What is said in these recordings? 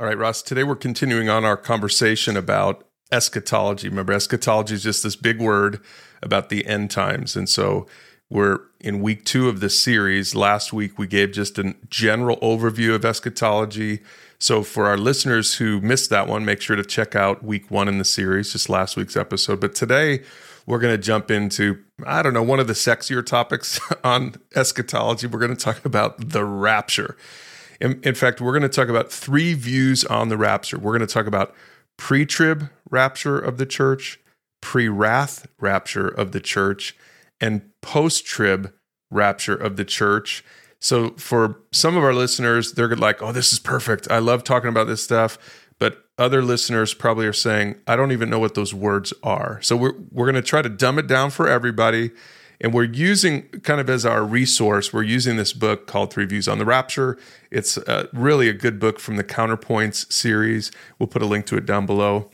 All right, Ross, today we're continuing on our conversation about eschatology. Remember, eschatology is just this big word about the end times. And so we're in week two of this series. Last week, we gave just a general overview of eschatology. So for our listeners who missed that one, make sure to check out week one in the series, just last week's episode. But today, we're going to jump into, I don't know, one of the sexier topics on eschatology. We're going to talk about the rapture. In, in fact, we're going to talk about three views on the rapture. We're going to talk about pre trib rapture of the church, pre wrath rapture of the church, and post trib rapture of the church. So, for some of our listeners, they're like, oh, this is perfect. I love talking about this stuff. But other listeners probably are saying, I don't even know what those words are. So, we're, we're going to try to dumb it down for everybody and we're using kind of as our resource, we're using this book called Three Views on the Rapture. It's uh, really a good book from the Counterpoints series. We'll put a link to it down below.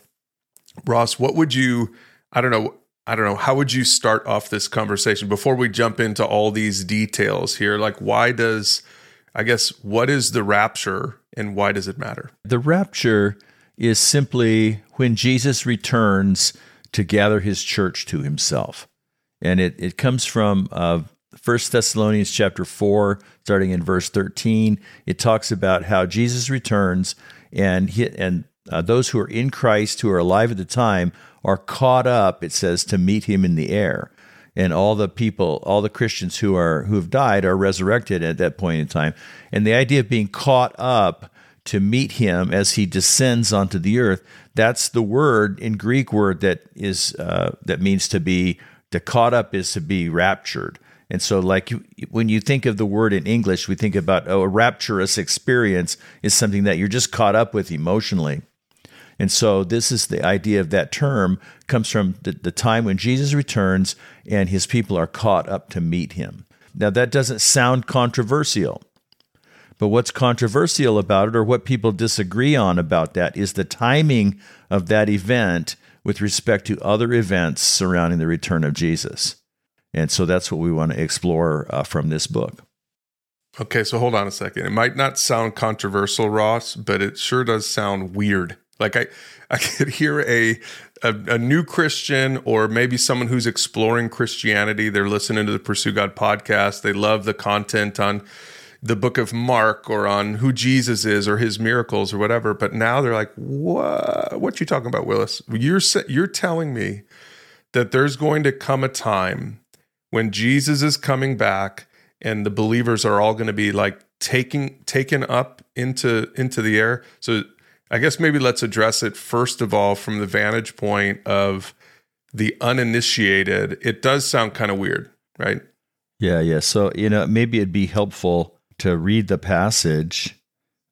Ross, what would you, I don't know, I don't know, how would you start off this conversation before we jump into all these details here? Like, why does, I guess, what is the rapture and why does it matter? The rapture is simply when Jesus returns to gather his church to himself and it, it comes from uh, 1 Thessalonians chapter 4, starting in verse 13. It talks about how Jesus returns and, he, and uh, those who are in Christ, who are alive at the time, are caught up, it says, to meet him in the air. And all the people, all the Christians who are who have died are resurrected at that point in time. And the idea of being caught up to meet him as he descends onto the earth, that's the word in Greek word that is uh, that means to be to caught up is to be raptured. And so, like when you think of the word in English, we think about oh, a rapturous experience is something that you're just caught up with emotionally. And so, this is the idea of that term comes from the, the time when Jesus returns and his people are caught up to meet him. Now, that doesn't sound controversial. But what's controversial about it, or what people disagree on about that, is the timing of that event with respect to other events surrounding the return of Jesus. And so that's what we want to explore uh, from this book. Okay, so hold on a second. It might not sound controversial, Ross, but it sure does sound weird. Like I, I could hear a, a, a new Christian or maybe someone who's exploring Christianity. They're listening to the Pursue God podcast. They love the content on the book of Mark or on who Jesus is or his miracles or whatever. But now they're like, what? What you talking about, Willis? You're you're telling me that there's going to come a time when Jesus is coming back and the believers are all going to be like taking taken up into into the air. So I guess maybe let's address it first of all from the vantage point of the uninitiated. It does sound kind of weird, right? Yeah, yeah. So, you know, maybe it'd be helpful to read the passage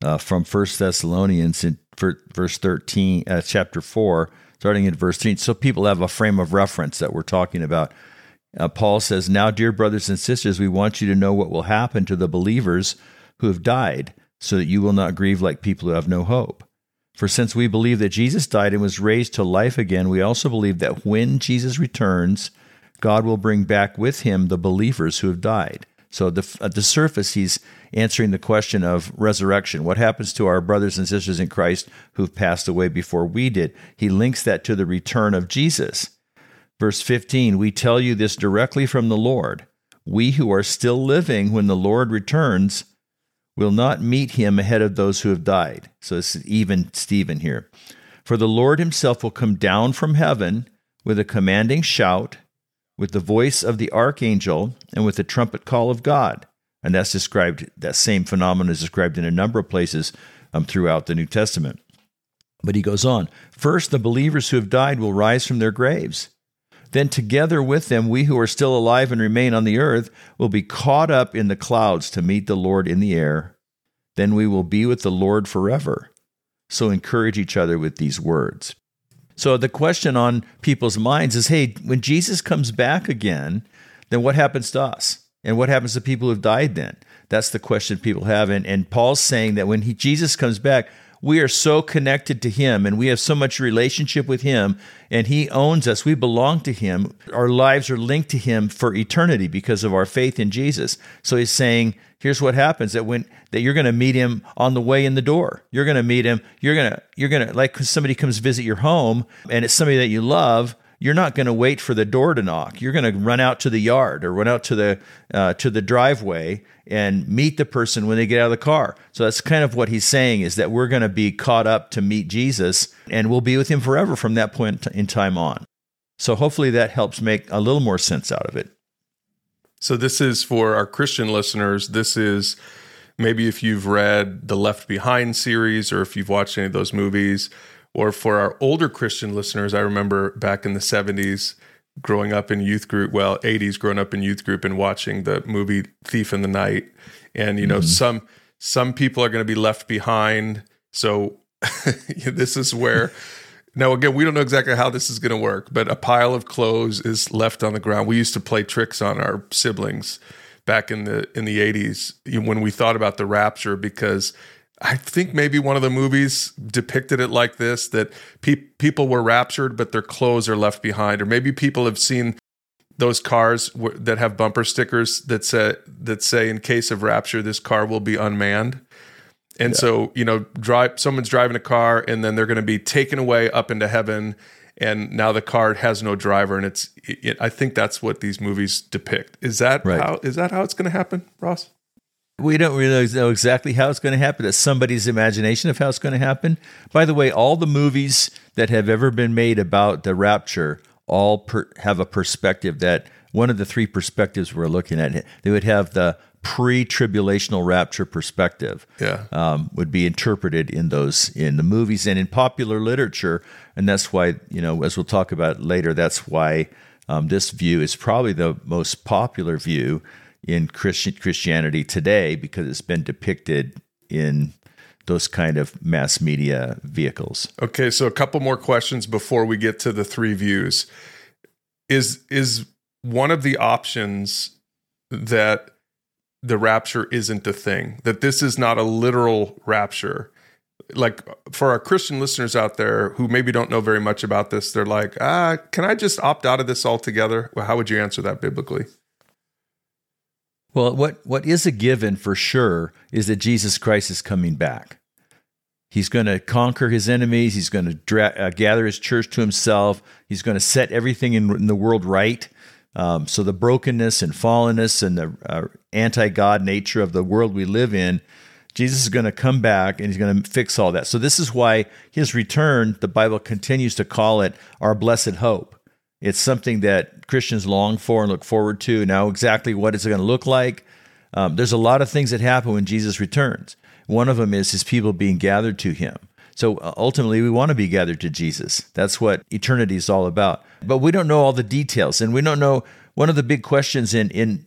uh, from First Thessalonians in verse 13, uh, chapter 4, starting in verse 13, so people have a frame of reference that we're talking about. Uh, Paul says, Now, dear brothers and sisters, we want you to know what will happen to the believers who have died, so that you will not grieve like people who have no hope. For since we believe that Jesus died and was raised to life again, we also believe that when Jesus returns, God will bring back with him the believers who have died. So the, at the surface, he's answering the question of resurrection. What happens to our brothers and sisters in Christ who've passed away before we did? He links that to the return of Jesus. Verse 15, we tell you this directly from the Lord. We who are still living when the Lord returns will not meet him ahead of those who have died. So this is even Stephen here. For the Lord himself will come down from heaven with a commanding shout with the voice of the archangel and with the trumpet call of God. And that's described, that same phenomenon is described in a number of places um, throughout the New Testament. But he goes on First, the believers who have died will rise from their graves. Then, together with them, we who are still alive and remain on the earth will be caught up in the clouds to meet the Lord in the air. Then we will be with the Lord forever. So encourage each other with these words. So the question on people's minds is hey, when Jesus comes back again, then what happens to us? And what happens to people who've died then? That's the question people have. And, and Paul's saying that when he, Jesus comes back, we are so connected to Him and we have so much relationship with Him and He owns us. We belong to Him. Our lives are linked to Him for eternity because of our faith in Jesus. So He's saying, here's what happens that when that you're going to meet him on the way in the door you're going to meet him you're going to you're going to like somebody comes visit your home and it's somebody that you love you're not going to wait for the door to knock. You're going to run out to the yard or run out to the uh, to the driveway and meet the person when they get out of the car. So that's kind of what he's saying is that we're going to be caught up to meet Jesus and we'll be with him forever from that point in time on. So hopefully that helps make a little more sense out of it. So this is for our Christian listeners. This is maybe if you've read the Left Behind series or if you've watched any of those movies or for our older Christian listeners, I remember back in the 70s growing up in youth group, well, 80s growing up in youth group and watching the movie Thief in the Night. And you know, mm-hmm. some some people are going to be left behind. So this is where now again, we don't know exactly how this is going to work, but a pile of clothes is left on the ground. We used to play tricks on our siblings back in the in the 80s when we thought about the rapture because I think maybe one of the movies depicted it like this that pe- people were raptured, but their clothes are left behind. Or maybe people have seen those cars w- that have bumper stickers that say that say in case of rapture this car will be unmanned. And yeah. so, you know, drive someone's driving a car and then they're going to be taken away up into heaven and now the car has no driver and it's it, I think that's what these movies depict. Is that right. how is that how it's going to happen, Ross? We don't really know exactly how it's going to happen. It's somebody's imagination of how it's going to happen. By the way, all the movies that have ever been made about the rapture all per, have a perspective that one of the three perspectives we're looking at. They would have the pre-tribulational rapture perspective. Yeah, um, would be interpreted in those in the movies and in popular literature, and that's why you know, as we'll talk about later, that's why um, this view is probably the most popular view in Christian Christianity today because it's been depicted in those kind of mass media vehicles. Okay, so a couple more questions before we get to the three views. Is is one of the options that the rapture isn't a thing, that this is not a literal rapture? Like for our Christian listeners out there who maybe don't know very much about this, they're like, ah, can I just opt out of this altogether? Well, how would you answer that biblically? Well, what, what is a given for sure is that Jesus Christ is coming back. He's going to conquer his enemies. He's going to dra- uh, gather his church to himself. He's going to set everything in, in the world right. Um, so the brokenness and fallenness and the uh, anti-God nature of the world we live in, Jesus is going to come back and he's going to fix all that. So this is why his return, the Bible continues to call it our blessed hope. It's something that Christians long for and look forward to. Now, exactly what is it going to look like? Um, there's a lot of things that happen when Jesus returns. One of them is his people being gathered to him. So uh, ultimately, we want to be gathered to Jesus. That's what eternity is all about. But we don't know all the details, and we don't know. One of the big questions in in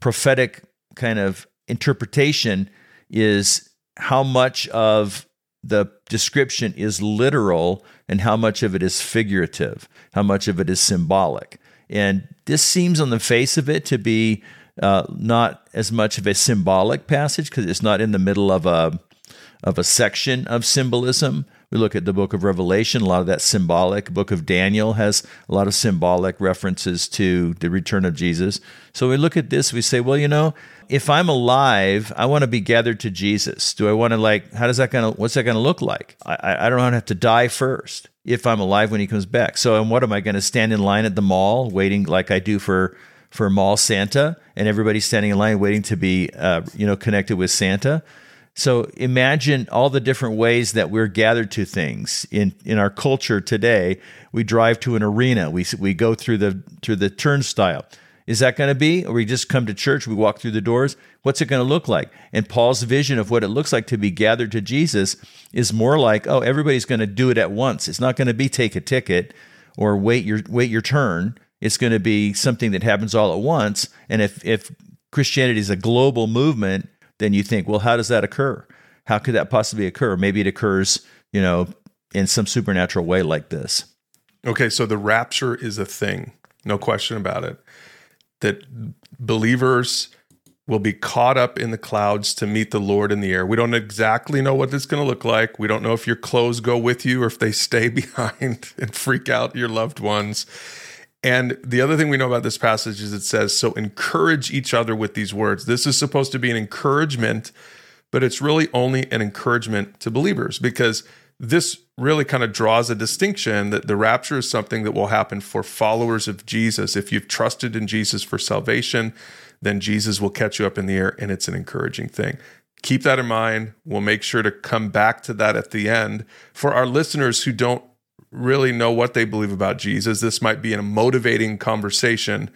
prophetic kind of interpretation is how much of the description is literal and how much of it is figurative, how much of it is symbolic. And this seems on the face of it to be uh, not as much of a symbolic passage because it's not in the middle of a of a section of symbolism. We look at the book of Revelation, a lot of that symbolic. Book of Daniel has a lot of symbolic references to the return of Jesus. So we look at this, we say, well, you know, if I'm alive, I want to be gathered to Jesus. Do I want to like? How does that gonna? What's that gonna look like? I I don't want to have to die first if I'm alive when he comes back. So, and what am I going to stand in line at the mall waiting like I do for for mall Santa, and everybody's standing in line waiting to be uh, you know connected with Santa? So imagine all the different ways that we're gathered to things in in our culture today. We drive to an arena. We we go through the through the turnstile is that going to be? Or we just come to church, we walk through the doors? What's it going to look like? And Paul's vision of what it looks like to be gathered to Jesus is more like, oh, everybody's going to do it at once. It's not going to be take a ticket or wait your wait your turn. It's going to be something that happens all at once. And if if Christianity is a global movement, then you think, well, how does that occur? How could that possibly occur? Maybe it occurs, you know, in some supernatural way like this. Okay, so the rapture is a thing, no question about it that believers will be caught up in the clouds to meet the Lord in the air. We don't exactly know what it's going to look like. We don't know if your clothes go with you or if they stay behind and freak out your loved ones. And the other thing we know about this passage is it says, So encourage each other with these words. This is supposed to be an encouragement, but it's really only an encouragement to believers because this really kind of draws a distinction that the rapture is something that will happen for followers of Jesus. If you've trusted in Jesus for salvation, then Jesus will catch you up in the air, and it's an encouraging thing. Keep that in mind. We'll make sure to come back to that at the end. For our listeners who don't really know what they believe about Jesus, this might be a motivating conversation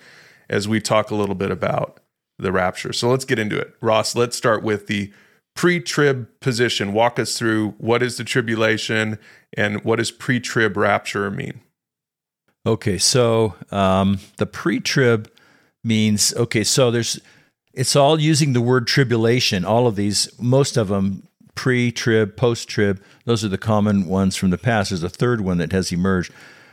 as we talk a little bit about the rapture. So let's get into it. Ross, let's start with the pre trib position. Walk us through what is the tribulation and what does pre trib rapture mean? Okay, so um, the pre trib means okay so there's it's all using the word tribulation all of these most of them pre-trib post-trib those are the common ones from the past there's a third one that has emerged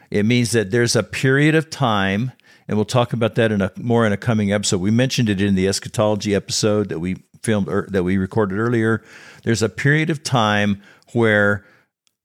it means that there's a period of time and we'll talk about that in a more in a coming episode we mentioned it in the eschatology episode that we filmed er, that we recorded earlier there's a period of time where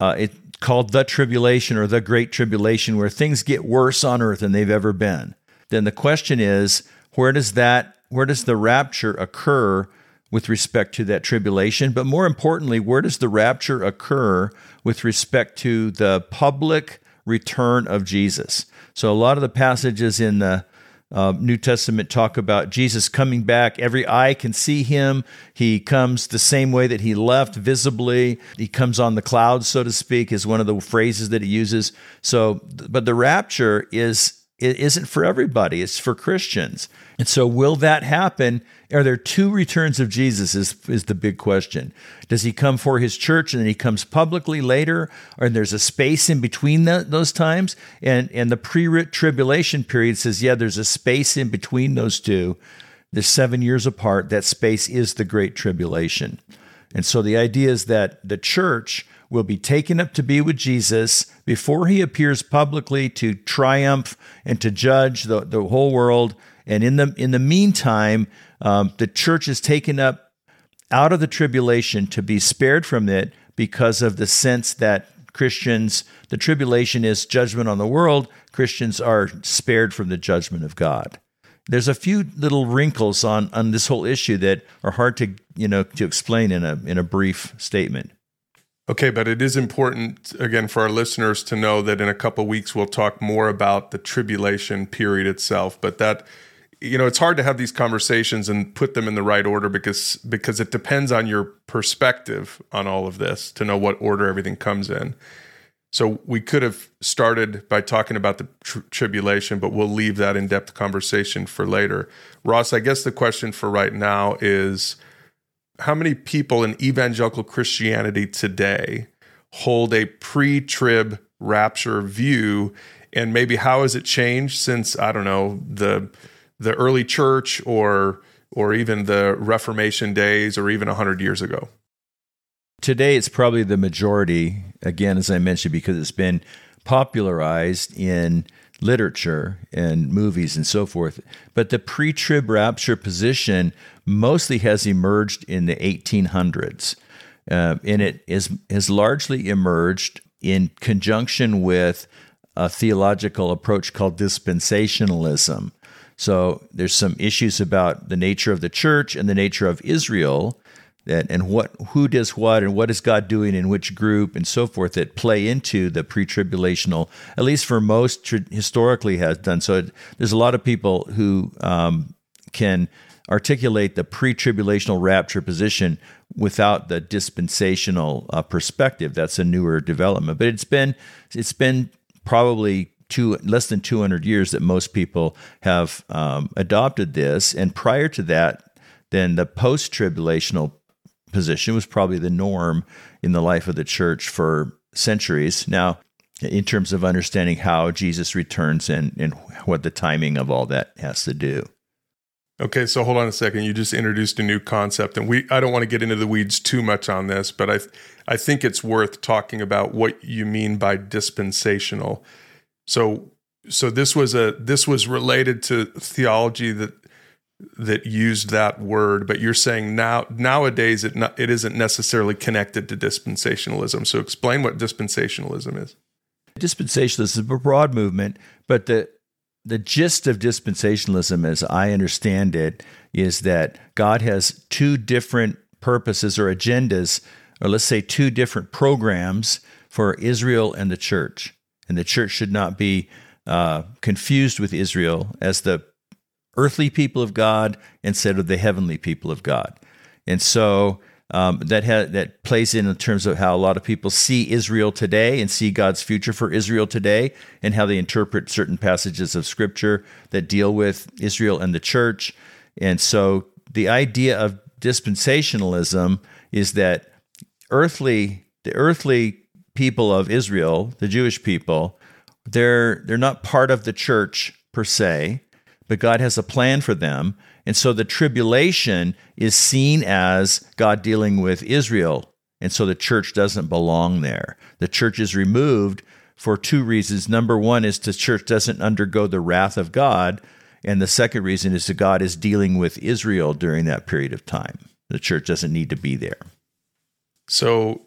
uh, it called the tribulation or the great tribulation where things get worse on earth than they've ever been. Then the question is where does that where does the rapture occur with respect to that tribulation? But more importantly where does the rapture occur with respect to the public return of Jesus? So a lot of the passages in the uh, New Testament talk about Jesus coming back. Every eye can see him. He comes the same way that he left visibly. He comes on the clouds, so to speak, is one of the phrases that he uses. So, but the rapture is it isn't for everybody, it's for Christians. And so, will that happen? Are there two returns of Jesus? Is, is the big question. Does he come for his church and then he comes publicly later? Or there's a space in between the, those times? And, and the pre tribulation period says, yeah, there's a space in between those two. They're seven years apart. That space is the Great Tribulation. And so, the idea is that the church will be taken up to be with Jesus before he appears publicly to triumph and to judge the, the whole world. And in the in the meantime, um, the church is taken up out of the tribulation to be spared from it because of the sense that Christians, the tribulation is judgment on the world. Christians are spared from the judgment of God. There's a few little wrinkles on on this whole issue that are hard to you know to explain in a in a brief statement. Okay, but it is important, again, for our listeners to know that in a couple weeks we'll talk more about the tribulation period itself. But that, you know, it's hard to have these conversations and put them in the right order because because it depends on your perspective on all of this to know what order everything comes in. So we could have started by talking about the tr- tribulation, but we'll leave that in depth conversation for later. Ross, I guess the question for right now is how many people in evangelical Christianity today hold a pre trib rapture view? And maybe how has it changed since, I don't know, the the early church or or even the Reformation days or even 100 years ago? Today, it's probably the majority, again, as I mentioned, because it's been popularized in literature and movies and so forth. But the pre trib rapture position mostly has emerged in the 1800s. Uh, and it is, has largely emerged in conjunction with a theological approach called dispensationalism. So there's some issues about the nature of the church and the nature of Israel that and what who does what and what is God doing in which group and so forth that play into the pre-tribulational at least for most historically has done. So it, there's a lot of people who um, can articulate the pre-tribulational rapture position without the dispensational uh, perspective. That's a newer development. But it's been it's been probably two less than 200 years that most people have um, adopted this. And prior to that then the post-tribulational position was probably the norm in the life of the church for centuries. Now, in terms of understanding how Jesus returns and, and what the timing of all that has to do. Okay, so hold on a second. You just introduced a new concept, and we I don't want to get into the weeds too much on this, but I I think it's worth talking about what you mean by dispensational. So so this was a this was related to theology that that used that word, but you're saying now nowadays it not, it isn't necessarily connected to dispensationalism. So explain what dispensationalism is. Dispensationalism is a broad movement, but the the gist of dispensationalism, as I understand it, is that God has two different purposes or agendas, or let's say two different programs for Israel and the church. And the church should not be uh, confused with Israel as the earthly people of God instead of the heavenly people of God. And so um, that ha- that plays in in terms of how a lot of people see Israel today and see God's future for Israel today, and how they interpret certain passages of Scripture that deal with Israel and the church. And so the idea of dispensationalism is that earthly the earthly people of Israel, the Jewish people, they're they're not part of the church per se, but God has a plan for them. And so the tribulation is seen as God dealing with Israel. And so the church doesn't belong there. The church is removed for two reasons. Number one is the church doesn't undergo the wrath of God. And the second reason is that God is dealing with Israel during that period of time. The church doesn't need to be there. So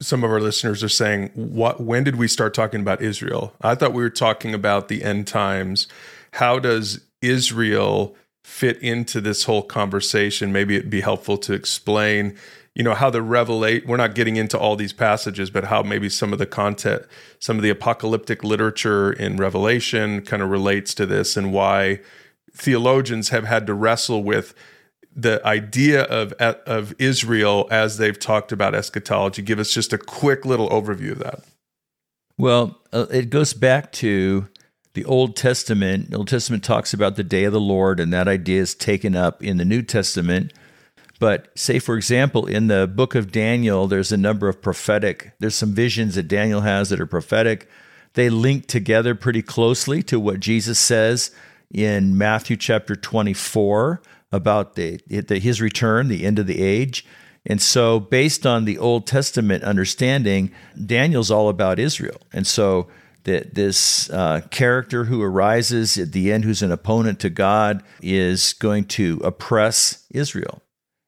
some of our listeners are saying, "What? When did we start talking about Israel? I thought we were talking about the end times. How does Israel fit into this whole conversation? Maybe it'd be helpful to explain, you know, how the revelate. We're not getting into all these passages, but how maybe some of the content, some of the apocalyptic literature in Revelation, kind of relates to this, and why theologians have had to wrestle with." the idea of of Israel as they've talked about eschatology. Give us just a quick little overview of that. Well, uh, it goes back to the Old Testament. The Old Testament talks about the day of the Lord, and that idea is taken up in the New Testament. But say, for example, in the book of Daniel, there's a number of prophetic, there's some visions that Daniel has that are prophetic. They link together pretty closely to what Jesus says in Matthew chapter 24 about the, the his return, the end of the age. And so, based on the Old Testament understanding, Daniel's all about Israel. And so, that this uh, character who arises at the end, who's an opponent to God, is going to oppress Israel.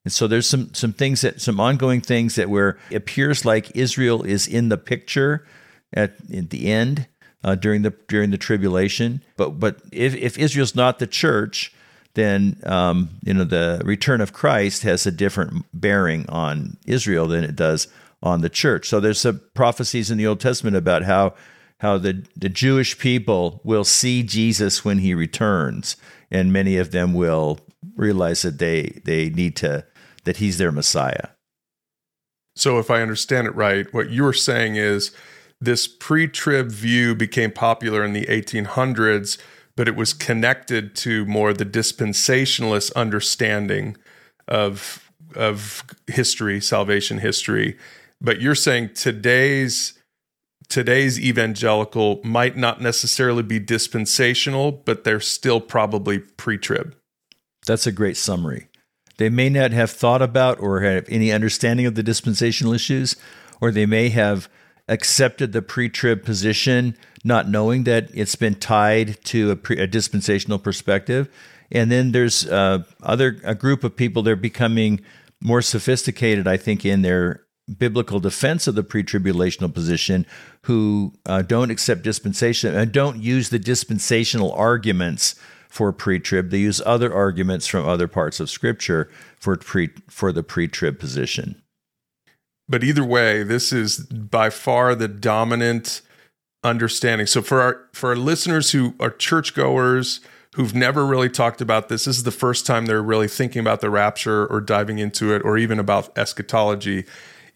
And so there's some some things that some ongoing things that where it appears like Israel is in the picture at, at the end uh, during the during the tribulation. But but if, if Israel's not the church, then um, you know the return of Christ has a different bearing on Israel than it does on the church. So there's some prophecies in the Old Testament about how how the, the Jewish people will see Jesus when he returns, and many of them will realize that they they need to that he's their Messiah. So if I understand it right, what you're saying is this pre-trib view became popular in the 1800s, but it was connected to more the dispensationalist understanding of of history, salvation history. But you're saying today's today's evangelical might not necessarily be dispensational, but they're still probably pre trib. That's a great summary. They may not have thought about or have any understanding of the dispensational issues, or they may have accepted the pre trib position, not knowing that it's been tied to a, pre- a dispensational perspective. And then there's uh, other a group of people they're becoming more sophisticated, I think, in their biblical defense of the pre-tribulational position who uh, don't accept dispensation and don't use the dispensational arguments for pre-trib. They use other arguments from other parts of scripture for pre for the pre-trib position. But either way this is by far the dominant understanding. So for our for our listeners who are churchgoers who've never really talked about this this is the first time they're really thinking about the rapture or diving into it or even about eschatology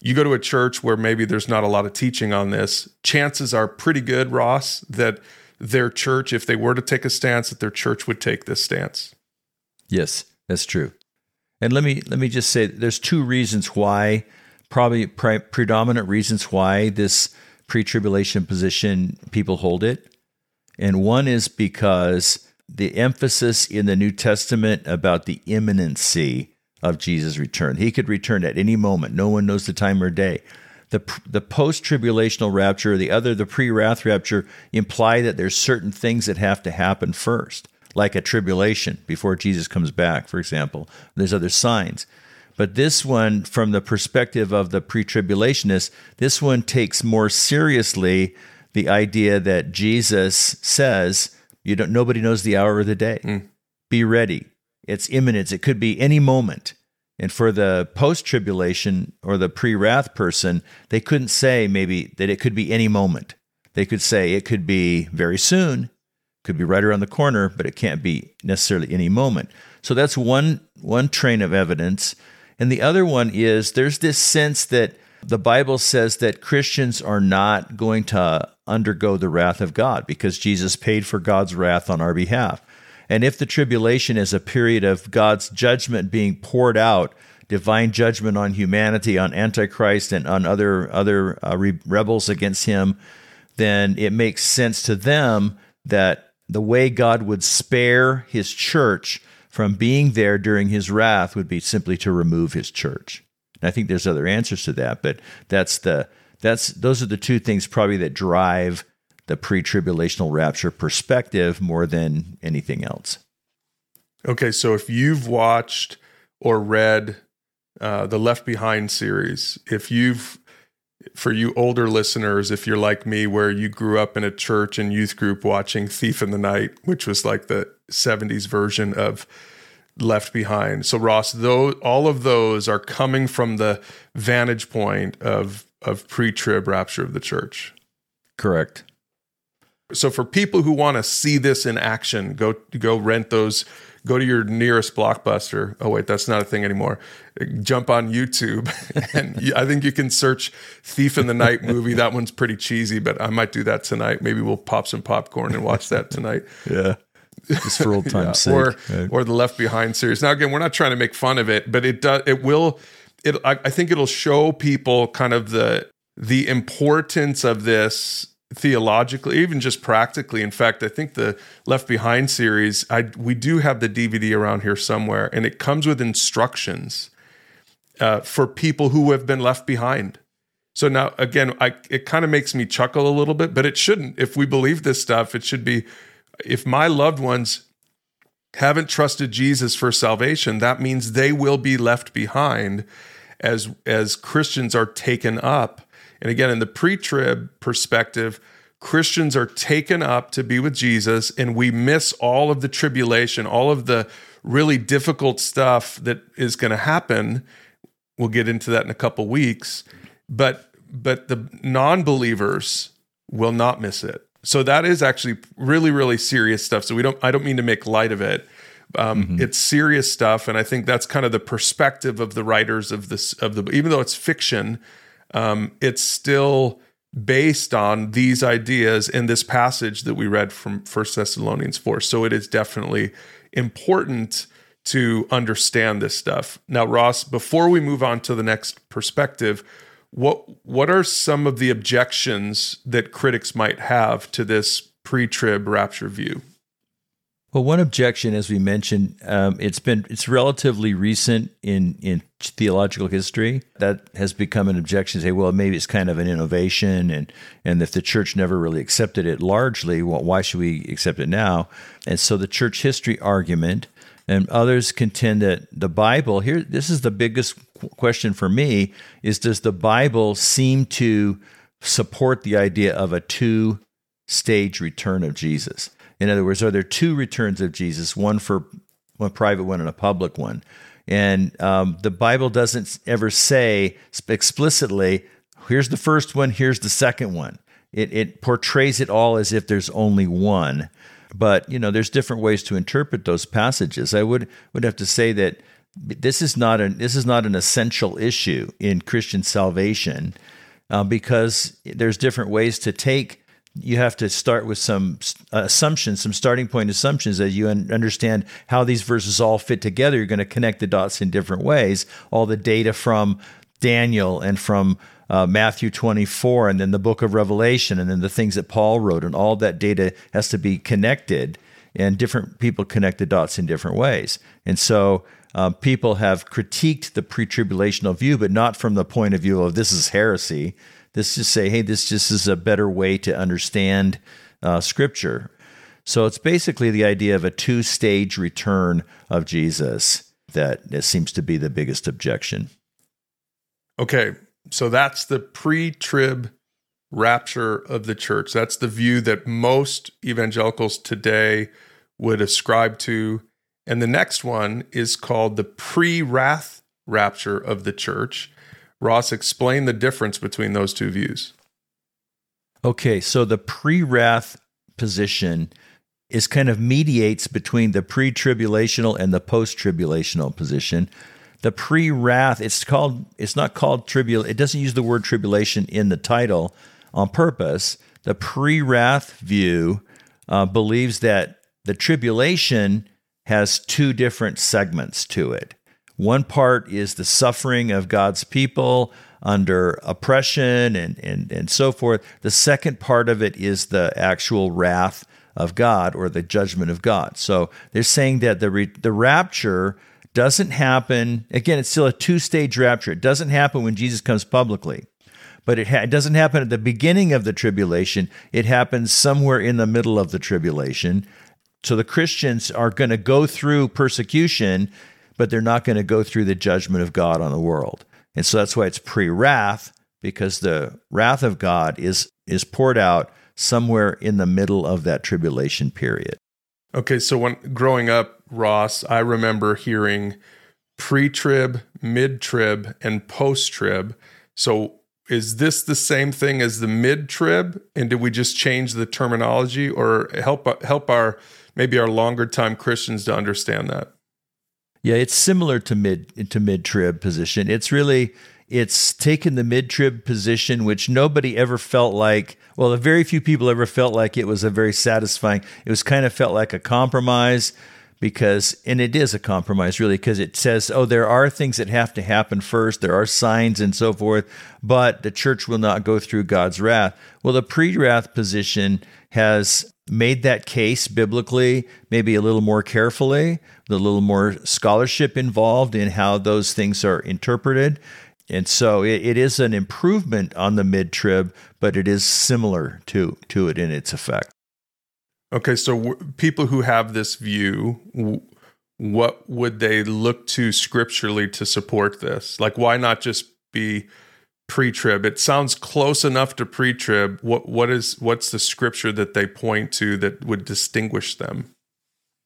you go to a church where maybe there's not a lot of teaching on this, chances are pretty good, Ross, that their church, if they were to take a stance, that their church would take this stance. Yes, that's true. And let me let me just say there's two reasons why, probably pre- predominant reasons why this pre-tribulation position people hold it. And one is because the emphasis in the New Testament about the imminency of Jesus' return. He could return at any moment. No one knows the time or day. The, the post tribulational rapture, the other, the pre wrath rapture, imply that there's certain things that have to happen first. like a tribulation before Jesus comes back, for example. There's other signs. But this one, from the perspective of the pre tribulationists, this one takes more seriously the idea that Jesus says, you don't, nobody knows the hour of the day. Mm. Be ready. It's imminent. It could be any moment. And for the post tribulation or the pre wrath person, they couldn't say maybe that it could be any moment. They could say it could be very soon, could be right around the corner, but it can't be necessarily any moment. So that's one one train of evidence. And the other one is there's this sense that the Bible says that Christians are not going to undergo the wrath of God because Jesus paid for God's wrath on our behalf. And if the tribulation is a period of God's judgment being poured out, divine judgment on humanity, on Antichrist, and on other other uh, re- rebels against Him, then it makes sense to them that the way God would spare his church from being there during his wrath would be simply to remove his church. And I think there's other answers to that, but that's the that's those are the two things probably that drive the pre-tribulational rapture perspective more than anything else. Okay, so if you've watched or read uh, the Left Behind series, if you've for you older listeners, if you're like me, where you grew up in a church and youth group watching Thief in the Night, which was like the 70s version of Left Behind. So, Ross, those, all of those are coming from the vantage point of, of pre trib rapture of the church. Correct. So, for people who want to see this in action, go go rent those go to your nearest blockbuster. Oh wait, that's not a thing anymore. Jump on YouTube, and I think you can search "Thief in the Night" movie. That one's pretty cheesy, but I might do that tonight. Maybe we'll pop some popcorn and watch that tonight. yeah, just for old time's yeah. sake, or right. or the Left Behind series. Now again, we're not trying to make fun of it, but it does. It will. It. I, I think it'll show people kind of the the importance of this theologically, even just practically. In fact, I think the Left Behind series, I we do have the DVD around here somewhere, and it comes with instructions uh, for people who have been left behind. So now, again, I, it kind of makes me chuckle a little bit, but it shouldn't. If we believe this stuff, it should be. If my loved ones haven't trusted Jesus for salvation, that means they will be left behind as as Christians are taken up and again, in the pre trib perspective, Christians are taken up to be with Jesus, and we miss all of the tribulation, all of the really difficult stuff that is going to happen. We'll get into that in a couple weeks, but but the non-believers will not miss it. So that is actually really really serious stuff. So we don't I don't mean to make light of it. Um, mm-hmm. It's serious stuff, and I think that's kind of the perspective of the writers of this of the even though it's fiction, um, it's still based on these ideas in this passage that we read from First Thessalonians 4. So it is definitely important to understand this stuff. Now, Ross, before we move on to the next perspective, what what are some of the objections that critics might have to this pre-trib rapture view? Well, one objection, as we mentioned, um, it's been it's relatively recent in in theological history that has become an objection. Say, well, maybe it's kind of an innovation, and and if the church never really accepted it largely, well, why should we accept it now? And so the church history argument, and others contend that the Bible here. This is the biggest question for me: is does the Bible seem to support the idea of a two stage return of Jesus? In other words, are there two returns of Jesus, one for one private one and a public one? And um, the Bible doesn't ever say explicitly, here's the first one, here's the second one. It, it portrays it all as if there's only one. But you know, there's different ways to interpret those passages. I would would have to say that this is not an this is not an essential issue in Christian salvation uh, because there's different ways to take you have to start with some assumptions, some starting point assumptions as you understand how these verses all fit together. You're going to connect the dots in different ways. All the data from Daniel and from uh, Matthew 24, and then the book of Revelation, and then the things that Paul wrote, and all that data has to be connected. And different people connect the dots in different ways. And so uh, people have critiqued the pre tribulational view, but not from the point of view of this is heresy this just say, hey, this just is a better way to understand uh, Scripture. So it's basically the idea of a two stage return of Jesus that seems to be the biggest objection. Okay, so that's the pre trib rapture of the church. That's the view that most evangelicals today would ascribe to. And the next one is called the pre wrath rapture of the church. Ross, explain the difference between those two views. Okay, so the pre wrath position is kind of mediates between the pre tribulational and the post tribulational position. The pre wrath, it's called, it's not called tribul, it doesn't use the word tribulation in the title on purpose. The pre wrath view uh, believes that the tribulation has two different segments to it. One part is the suffering of God's people under oppression and, and, and so forth. The second part of it is the actual wrath of God or the judgment of God. So they're saying that the, re, the rapture doesn't happen. Again, it's still a two stage rapture. It doesn't happen when Jesus comes publicly, but it, ha- it doesn't happen at the beginning of the tribulation. It happens somewhere in the middle of the tribulation. So the Christians are going to go through persecution, but they're not going to go through the judgment of God on the world. And so that's why it's pre wrath, because the wrath of God is, is poured out somewhere in the middle of that tribulation period. Okay, so when growing up, Ross, I remember hearing pre trib, mid trib, and post trib. So is this the same thing as the mid trib? And did we just change the terminology or help help our maybe our longer time Christians to understand that? Yeah, it's similar to mid to mid trib position. It's really it's taken the mid trib position, which nobody ever felt like. Well, very few people ever felt like it was a very satisfying. It was kind of felt like a compromise because, and it is a compromise really, because it says, oh, there are things that have to happen first. There are signs and so forth, but the church will not go through God's wrath. Well, the pre wrath position has made that case biblically, maybe a little more carefully, a little more scholarship involved in how those things are interpreted. And so it, it is an improvement on the mid trib, but it is similar to, to it in its effect. Okay, so w- people who have this view, w- what would they look to scripturally to support this? Like, why not just be pre-trib? It sounds close enough to pre-trib. What what is what's the scripture that they point to that would distinguish them?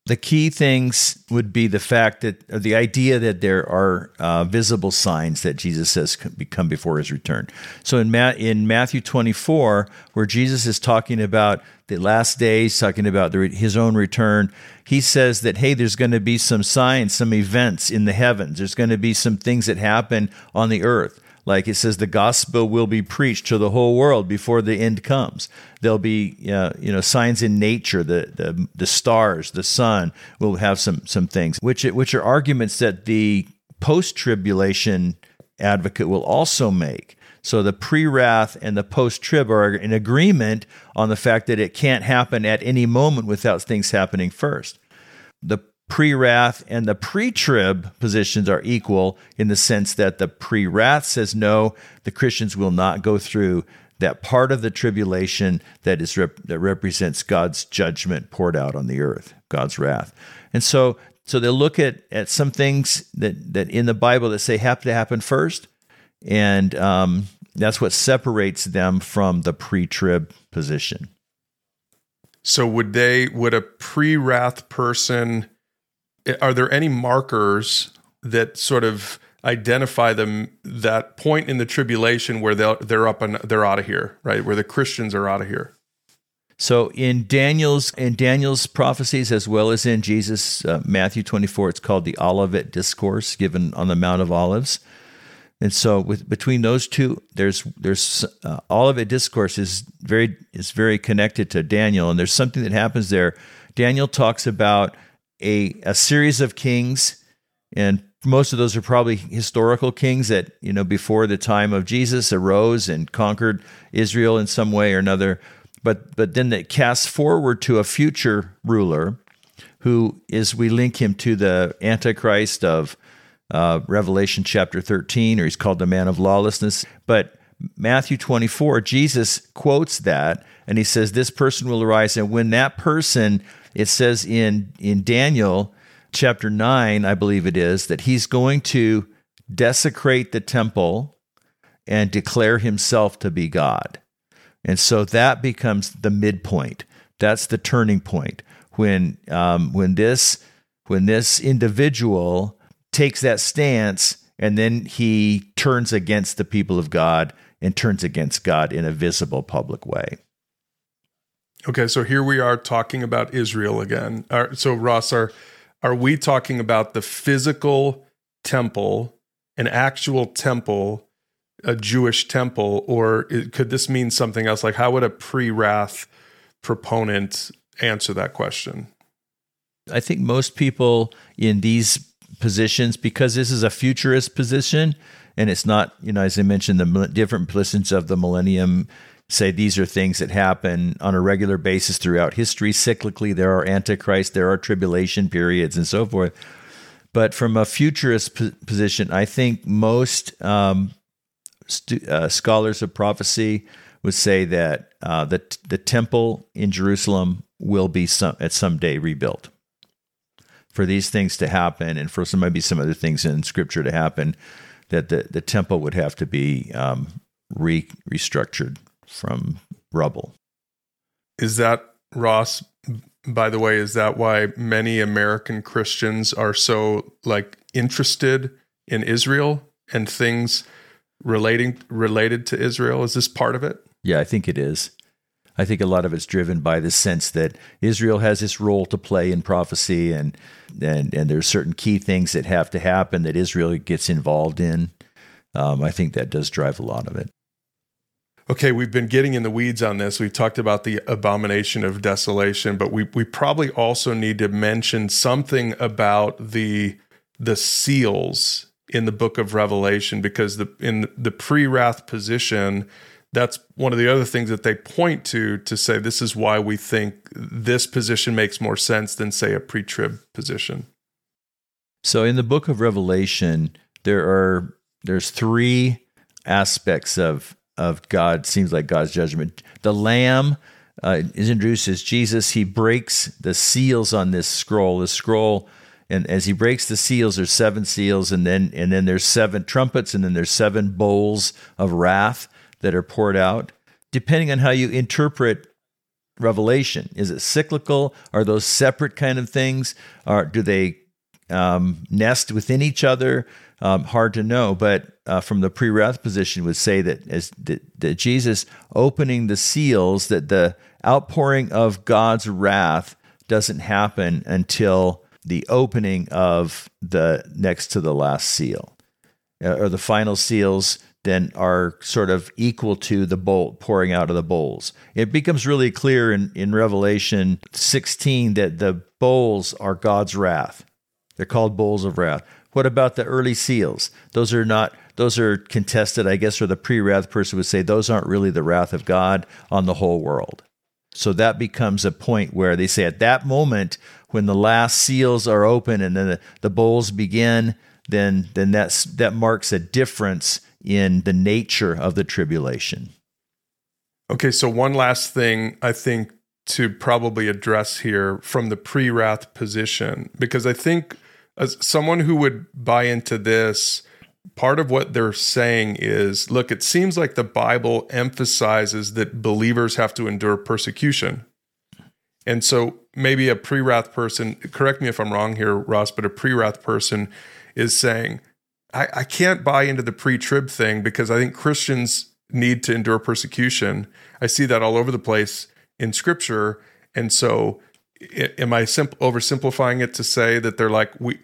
The key things would be the fact that the idea that there are uh, visible signs that Jesus says come before his return. So in, Ma- in Matthew 24, where Jesus is talking about the last days, talking about the, his own return, he says that, hey, there's going to be some signs, some events in the heavens. There's going to be some things that happen on the earth. Like it says, the gospel will be preached to the whole world before the end comes. There'll be, uh, you know, signs in nature. The, the the stars, the sun will have some some things, which which are arguments that the post tribulation advocate will also make. So the pre wrath and the post trib are in agreement on the fact that it can't happen at any moment without things happening first. The pre wrath and the pre trib positions are equal in the sense that the pre wrath says no, the Christians will not go through that part of the tribulation that is rep- that represents God's judgment poured out on the earth, God's wrath. And so so they look at at some things that that in the Bible that say have to happen first, and um, that's what separates them from the pre-trib position. So would they would a pre-wrath person are there any markers that sort of identify them that point in the tribulation where they're they're up and they're out of here, right? Where the Christians are out of here. So in Daniel's in Daniel's prophecies as well as in Jesus uh, Matthew 24 it's called the Olivet discourse given on the Mount of Olives. And so with between those two there's there's uh, Olivet discourse is very is very connected to Daniel and there's something that happens there. Daniel talks about a, a series of kings, and most of those are probably historical kings that, you know, before the time of Jesus arose and conquered Israel in some way or another. But, but then it casts forward to a future ruler who is, we link him to the Antichrist of uh, Revelation chapter 13, or he's called the man of lawlessness. But Matthew 24, Jesus quotes that and he says, This person will arise. And when that person, it says in, in Daniel chapter 9, I believe it is, that he's going to desecrate the temple and declare himself to be God. And so that becomes the midpoint. That's the turning point when um, when this when this individual takes that stance and then he turns against the people of God and turns against God in a visible public way. Okay, so here we are talking about Israel again. So Ross, are are we talking about the physical temple, an actual temple, a Jewish temple, or could this mean something else? Like, how would a pre-wrath proponent answer that question? I think most people in these positions, because this is a futurist position, and it's not, you know, as I mentioned, the different positions of the millennium say these are things that happen on a regular basis throughout history. Cyclically, there are antichrist, there are tribulation periods, and so forth. But from a futurist position, I think most um, stu- uh, scholars of prophecy would say that uh, the the temple in Jerusalem will be some at some day rebuilt. For these things to happen, and for some maybe some other things in Scripture to happen, that the, the temple would have to be um, re- restructured from rubble. Is that Ross? By the way, is that why many American Christians are so like interested in Israel and things relating related to Israel? Is this part of it? Yeah, I think it is. I think a lot of it's driven by the sense that Israel has this role to play in prophecy, and and and there's certain key things that have to happen that Israel gets involved in. Um, I think that does drive a lot of it. Okay, we've been getting in the weeds on this. We've talked about the abomination of desolation, but we we probably also need to mention something about the the seals in the book of Revelation because the in the pre-wrath position that's one of the other things that they point to to say this is why we think this position makes more sense than say a pre-trib position. So in the book of Revelation there are there's three aspects of of God seems like God's judgment. The lamb uh, is introduced as Jesus. He breaks the seals on this scroll. The scroll and as he breaks the seals there's seven seals and then and then there's seven trumpets and then there's seven bowls of wrath that are poured out, depending on how you interpret revelation. Is it cyclical? Are those separate kind of things? Are do they um, nest within each other? Um, hard to know, but uh, from the pre-wrath position, would say that as that, that Jesus opening the seals, that the outpouring of God's wrath doesn't happen until the opening of the next to the last seal, uh, or the final seals then are sort of equal to the bolt pouring out of the bowls. It becomes really clear in, in Revelation 16 that the bowls are God's wrath. They're called bowls of wrath. What about the early seals? Those are not those are contested, I guess, or the pre-wrath person would say those aren't really the wrath of God on the whole world. So that becomes a point where they say at that moment when the last seals are open and then the, the bowls begin, then then that's that marks a difference in the nature of the tribulation. Okay, so one last thing I think to probably address here from the pre wrath position, because I think as someone who would buy into this, part of what they're saying is look, it seems like the Bible emphasizes that believers have to endure persecution. And so maybe a pre wrath person, correct me if I'm wrong here, Ross, but a pre wrath person is saying, I, I can't buy into the pre-trib thing because I think Christians need to endure persecution. I see that all over the place in Scripture, and so am I simp- oversimplifying it to say that they're like we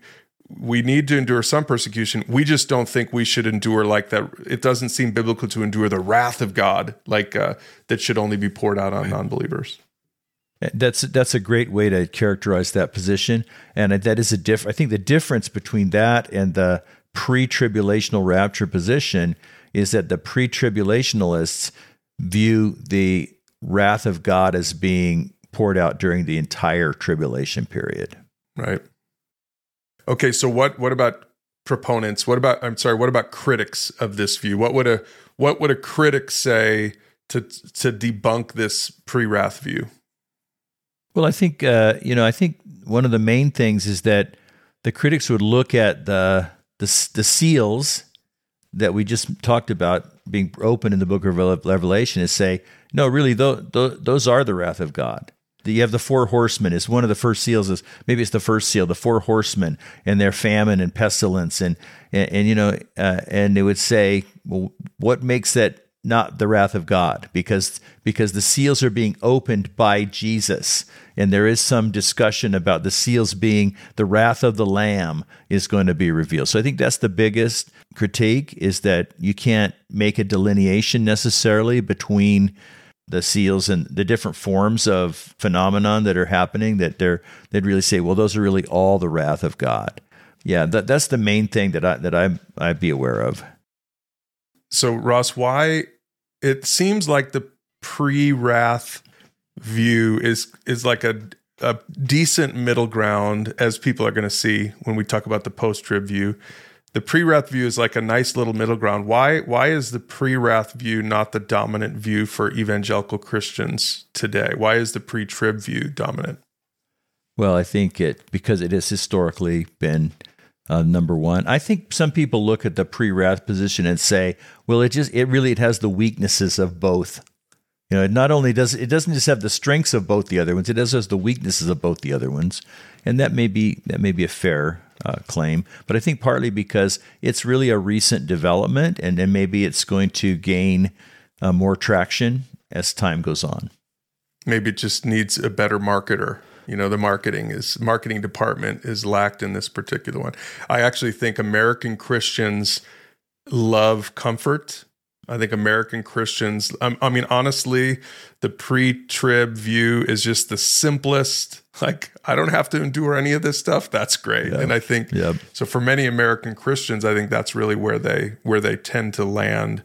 we need to endure some persecution. We just don't think we should endure like that. It doesn't seem biblical to endure the wrath of God like uh, that should only be poured out on right. non-believers. That's that's a great way to characterize that position, and that is a diff. I think the difference between that and the pre tribulational rapture position is that the pre tribulationalists view the wrath of God as being poured out during the entire tribulation period. Right. Okay, so what what about proponents? What about I'm sorry, what about critics of this view? What would a what would a critic say to to debunk this pre-wrath view? Well, I think uh, you know, I think one of the main things is that the critics would look at the the, the seals that we just talked about being open in the book of Revelation and say, no, really, th- th- those are the wrath of God. You have the four horsemen. Is one of the first seals. Is maybe it's the first seal. The four horsemen and their famine and pestilence and and, and you know uh, and they would say, well, what makes that not the wrath of God because because the seals are being opened by Jesus and there is some discussion about the seals being the wrath of the lamb is going to be revealed. So I think that's the biggest critique is that you can't make a delineation necessarily between the seals and the different forms of phenomenon that are happening that they're they'd really say well those are really all the wrath of God. Yeah, that, that's the main thing that I that I I'd be aware of. So, Ross, why it seems like the pre-wrath view is is like a a decent middle ground, as people are going to see when we talk about the post-trib view. The pre-wrath view is like a nice little middle ground. Why why is the pre-wrath view not the dominant view for evangelical Christians today? Why is the pre-trib view dominant? Well, I think it because it has historically been uh, number one. I think some people look at the pre-wrath position and say, well, it just it really it has the weaknesses of both. You know, it not only does it doesn't just have the strengths of both the other ones, it does has the weaknesses of both the other ones, and that may be that may be a fair uh, claim. But I think partly because it's really a recent development, and then maybe it's going to gain uh, more traction as time goes on. Maybe it just needs a better marketer you know the marketing is marketing department is lacked in this particular one i actually think american christians love comfort i think american christians um, i mean honestly the pre-trib view is just the simplest like i don't have to endure any of this stuff that's great yep. and i think yep. so for many american christians i think that's really where they where they tend to land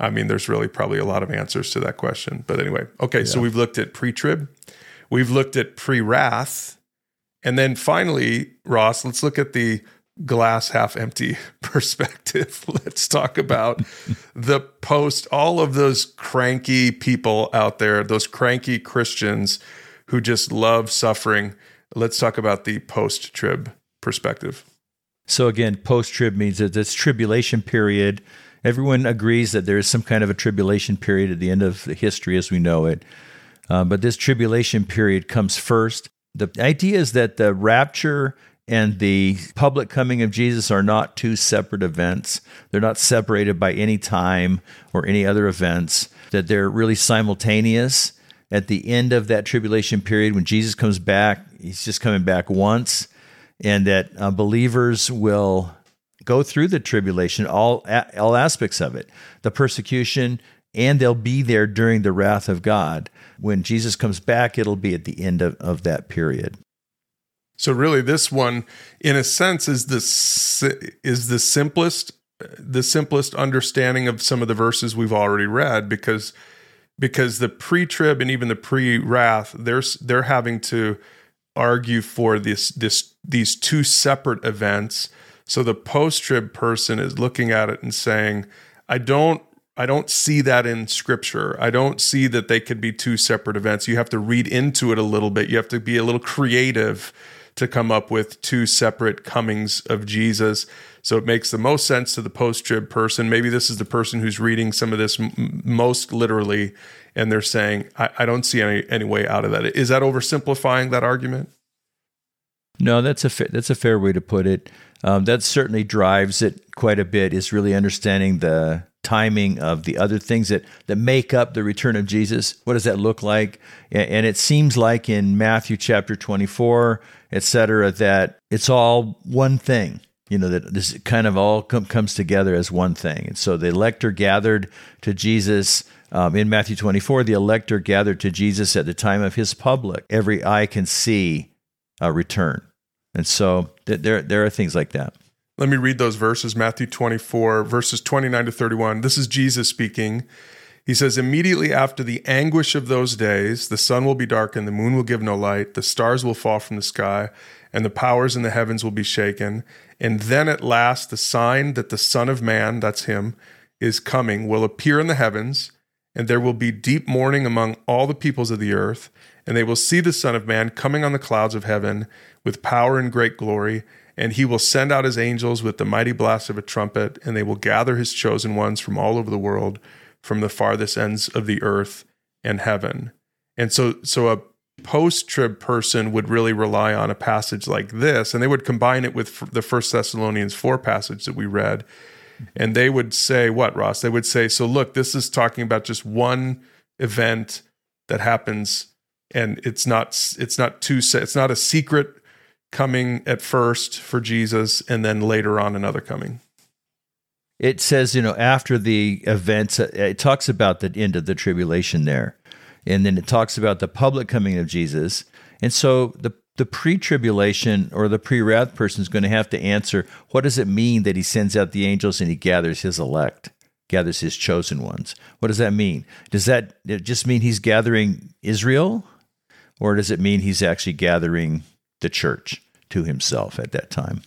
i mean there's really probably a lot of answers to that question but anyway okay so we've looked at pre-trib We've looked at pre wrath. And then finally, Ross, let's look at the glass half empty perspective. Let's talk about the post, all of those cranky people out there, those cranky Christians who just love suffering. Let's talk about the post trib perspective. So, again, post trib means that it's tribulation period. Everyone agrees that there is some kind of a tribulation period at the end of the history as we know it. Uh, but this tribulation period comes first. The idea is that the rapture and the public coming of Jesus are not two separate events. They're not separated by any time or any other events, that they're really simultaneous. At the end of that tribulation period, when Jesus comes back, he's just coming back once, and that uh, believers will go through the tribulation, all, all aspects of it the persecution, and they'll be there during the wrath of God. When Jesus comes back, it'll be at the end of, of that period. So really this one in a sense is the is the simplest the simplest understanding of some of the verses we've already read because because the pre-trib and even the pre-wrath they're they're having to argue for this this these two separate events so the post-trib person is looking at it and saying I don't I don't see that in scripture. I don't see that they could be two separate events. You have to read into it a little bit. You have to be a little creative to come up with two separate comings of Jesus. So it makes the most sense to the post trib person. Maybe this is the person who's reading some of this m- most literally, and they're saying, I, I don't see any, any way out of that. Is that oversimplifying that argument? No, that's a fa- that's a fair way to put it. Um, that certainly drives it quite a bit. Is really understanding the timing of the other things that that make up the return of Jesus. What does that look like? And it seems like in Matthew chapter 24, et cetera, that it's all one thing. You know, that this kind of all com- comes together as one thing. And so the elect are gathered to Jesus. Um, in Matthew 24, the elect are gathered to Jesus at the time of his public. Every eye can see a return. And so th- there, there are things like that. Let me read those verses Matthew 24, verses 29 to 31. This is Jesus speaking. He says, Immediately after the anguish of those days, the sun will be darkened, the moon will give no light, the stars will fall from the sky, and the powers in the heavens will be shaken. And then at last, the sign that the Son of Man, that's him, is coming, will appear in the heavens, and there will be deep mourning among all the peoples of the earth. And they will see the Son of Man coming on the clouds of heaven with power and great glory. And he will send out his angels with the mighty blast of a trumpet, and they will gather his chosen ones from all over the world, from the farthest ends of the earth and heaven. And so, so a post trib person would really rely on a passage like this, and they would combine it with the First Thessalonians 4 passage that we read. And they would say, What, Ross? They would say, So look, this is talking about just one event that happens, and it's not, it's not too, it's not a secret coming at first for Jesus, and then later on another coming. It says, you know, after the events, uh, it talks about the end of the tribulation there and then it talks about the public coming of Jesus. And so the the pre-tribulation or the pre-wrath person is going to have to answer what does it mean that he sends out the angels and he gathers his elect gathers his chosen ones what does that mean does that just mean he's gathering israel or does it mean he's actually gathering the church to himself at that time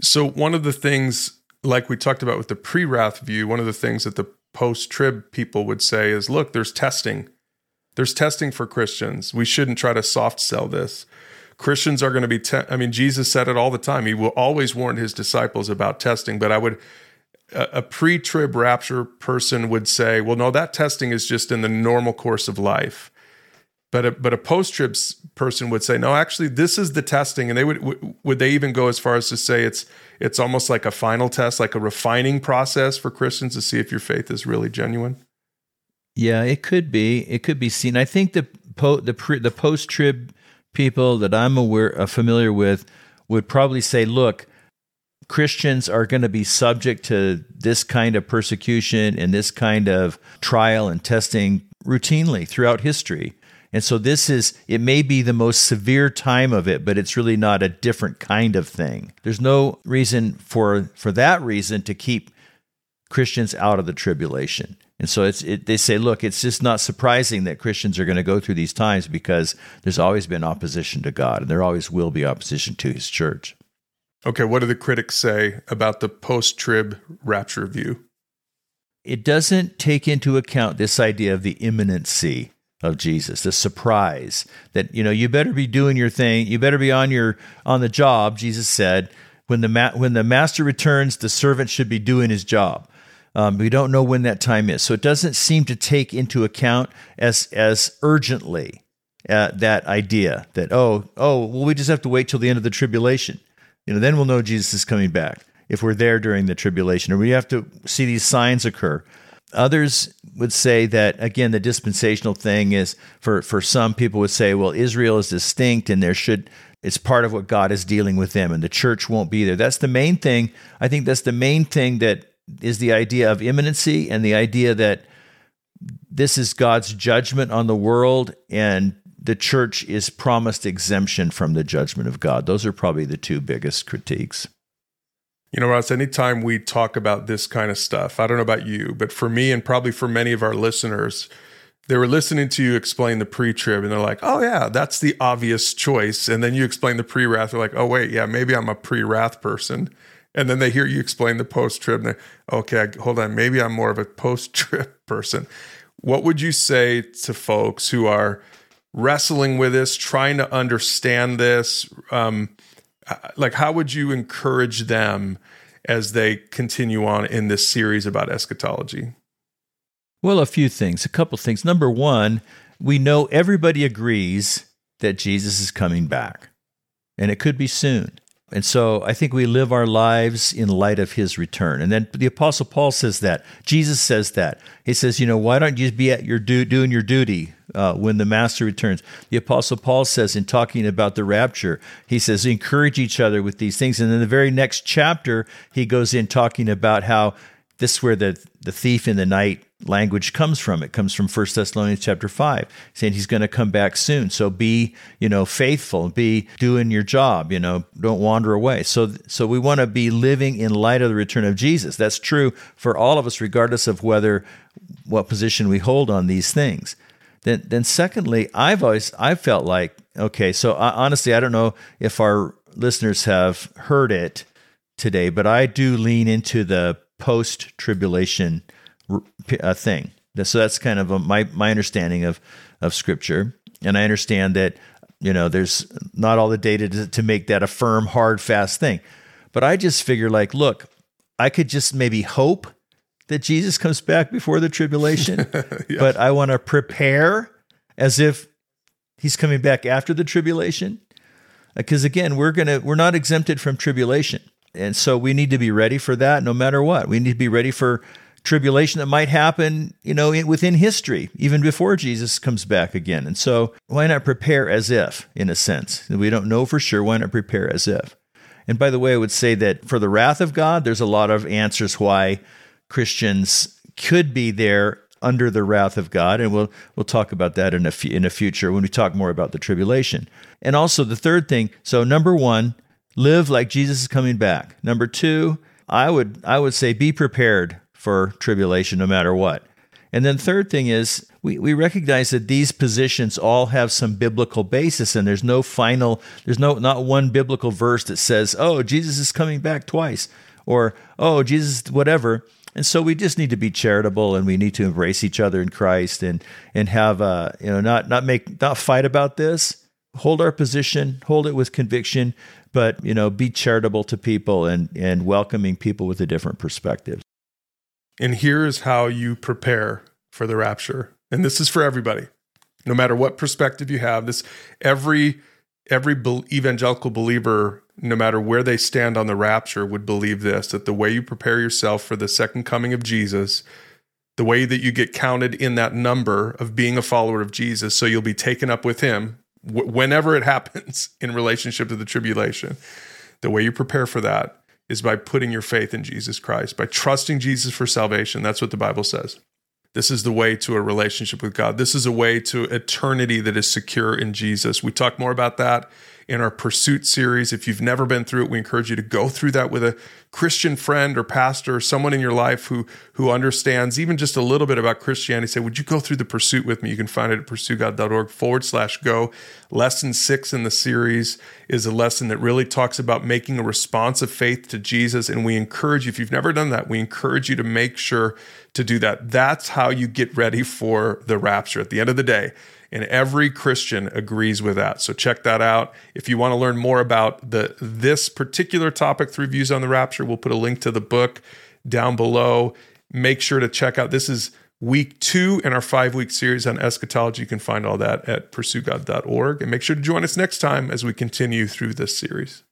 so one of the things like we talked about with the pre-wrath view one of the things that the post trib people would say is look, there's testing. There's testing for Christians. We shouldn't try to soft sell this. Christians are going to be, te- I mean, Jesus said it all the time. He will always warn his disciples about testing, but I would, a, a pre trib rapture person would say, well, no, that testing is just in the normal course of life. But a, but a post trib person would say, no, actually, this is the testing. And they would, w- would they even go as far as to say it's, it's almost like a final test, like a refining process for Christians to see if your faith is really genuine? Yeah, it could be. It could be seen. I think the po- the pre- the post trib people that I'm aware uh, familiar with would probably say, look, Christians are going to be subject to this kind of persecution and this kind of trial and testing routinely throughout history. And so this is, it may be the most severe time of it, but it's really not a different kind of thing. There's no reason for, for that reason to keep Christians out of the tribulation. And so it's, it, they say, look, it's just not surprising that Christians are going to go through these times because there's always been opposition to God and there always will be opposition to his church. Okay, what do the critics say about the post trib rapture view? It doesn't take into account this idea of the imminency of Jesus, the surprise that you know you better be doing your thing, you better be on your on the job. Jesus said, when the ma- when the master returns, the servant should be doing his job. Um, we don't know when that time is, so it doesn't seem to take into account as as urgently uh, that idea that oh oh well we just have to wait till the end of the tribulation, you know then we'll know Jesus is coming back if we're there during the tribulation, or we have to see these signs occur. Others would say that again, the dispensational thing is for for some people would say, well, Israel is distinct, and there should it's part of what God is dealing with them, and the church won't be there. That's the main thing. I think that's the main thing that is the idea of imminency and the idea that this is God's judgment on the world, and the church is promised exemption from the judgment of God. Those are probably the two biggest critiques. You know, Ross, anytime we talk about this kind of stuff, I don't know about you, but for me and probably for many of our listeners, they were listening to you explain the pre trib and they're like, oh, yeah, that's the obvious choice. And then you explain the pre wrath. They're like, oh, wait, yeah, maybe I'm a pre wrath person. And then they hear you explain the post trib and they okay, hold on, maybe I'm more of a post trib person. What would you say to folks who are wrestling with this, trying to understand this? Um, like how would you encourage them as they continue on in this series about eschatology? Well, a few things, a couple things. Number one, we know everybody agrees that Jesus is coming back, and it could be soon. And so I think we live our lives in light of his return. And then the Apostle Paul says that. Jesus says that. He says, you know, why don't you be at your do- doing your duty uh, when the master returns? The Apostle Paul says in talking about the rapture, he says, encourage each other with these things. And then the very next chapter, he goes in talking about how this is where the, the thief in the night language comes from. It comes from 1 Thessalonians chapter 5, saying he's going to come back soon. So be, you know, faithful, be doing your job, you know, don't wander away. So so we want to be living in light of the return of Jesus. That's true for all of us regardless of whether what position we hold on these things. Then then secondly, I've always I felt like okay, so uh, honestly, I don't know if our listeners have heard it today, but I do lean into the post tribulation uh, thing. So that's kind of a, my my understanding of of scripture, and I understand that you know there's not all the data to, to make that a firm, hard, fast thing. But I just figure like, look, I could just maybe hope that Jesus comes back before the tribulation, yeah. but I want to prepare as if he's coming back after the tribulation. Because again, we're gonna we're not exempted from tribulation. And so we need to be ready for that no matter what. We need to be ready for tribulation that might happen, you know, within history, even before Jesus comes back again. And so, why not prepare as if, in a sense? We don't know for sure. Why not prepare as if? And by the way, I would say that for the wrath of God, there's a lot of answers why Christians could be there under the wrath of God, and we'll we'll talk about that in a f- in a future when we talk more about the tribulation. And also the third thing. So number one, live like Jesus is coming back. Number two, I would I would say be prepared for tribulation no matter what. And then third thing is we, we recognize that these positions all have some biblical basis and there's no final there's no not one biblical verse that says, oh, Jesus is coming back twice or oh, Jesus whatever. And so we just need to be charitable and we need to embrace each other in Christ and and have uh you know not not make not fight about this. Hold our position, hold it with conviction, but you know, be charitable to people and and welcoming people with a different perspective. And here is how you prepare for the rapture. And this is for everybody. No matter what perspective you have, this every every evangelical believer no matter where they stand on the rapture would believe this that the way you prepare yourself for the second coming of Jesus the way that you get counted in that number of being a follower of Jesus so you'll be taken up with him whenever it happens in relationship to the tribulation, the way you prepare for that is by putting your faith in Jesus Christ, by trusting Jesus for salvation. That's what the Bible says. This is the way to a relationship with God. This is a way to eternity that is secure in Jesus. We talk more about that in our Pursuit series. If you've never been through it, we encourage you to go through that with a Christian friend or pastor or someone in your life who who understands even just a little bit about Christianity. Say, would you go through the Pursuit with me? You can find it at pursuegod.org forward slash go. Lesson six in the series is a lesson that really talks about making a response of faith to Jesus. And we encourage you, if you've never done that, we encourage you to make sure to do that. That's how you get ready for the rapture. At the end of the day, and every Christian agrees with that. So check that out. If you want to learn more about the this particular topic, Three Views on the Rapture, we'll put a link to the book down below. Make sure to check out. This is week two in our five week series on eschatology. You can find all that at pursuegod.org. And make sure to join us next time as we continue through this series.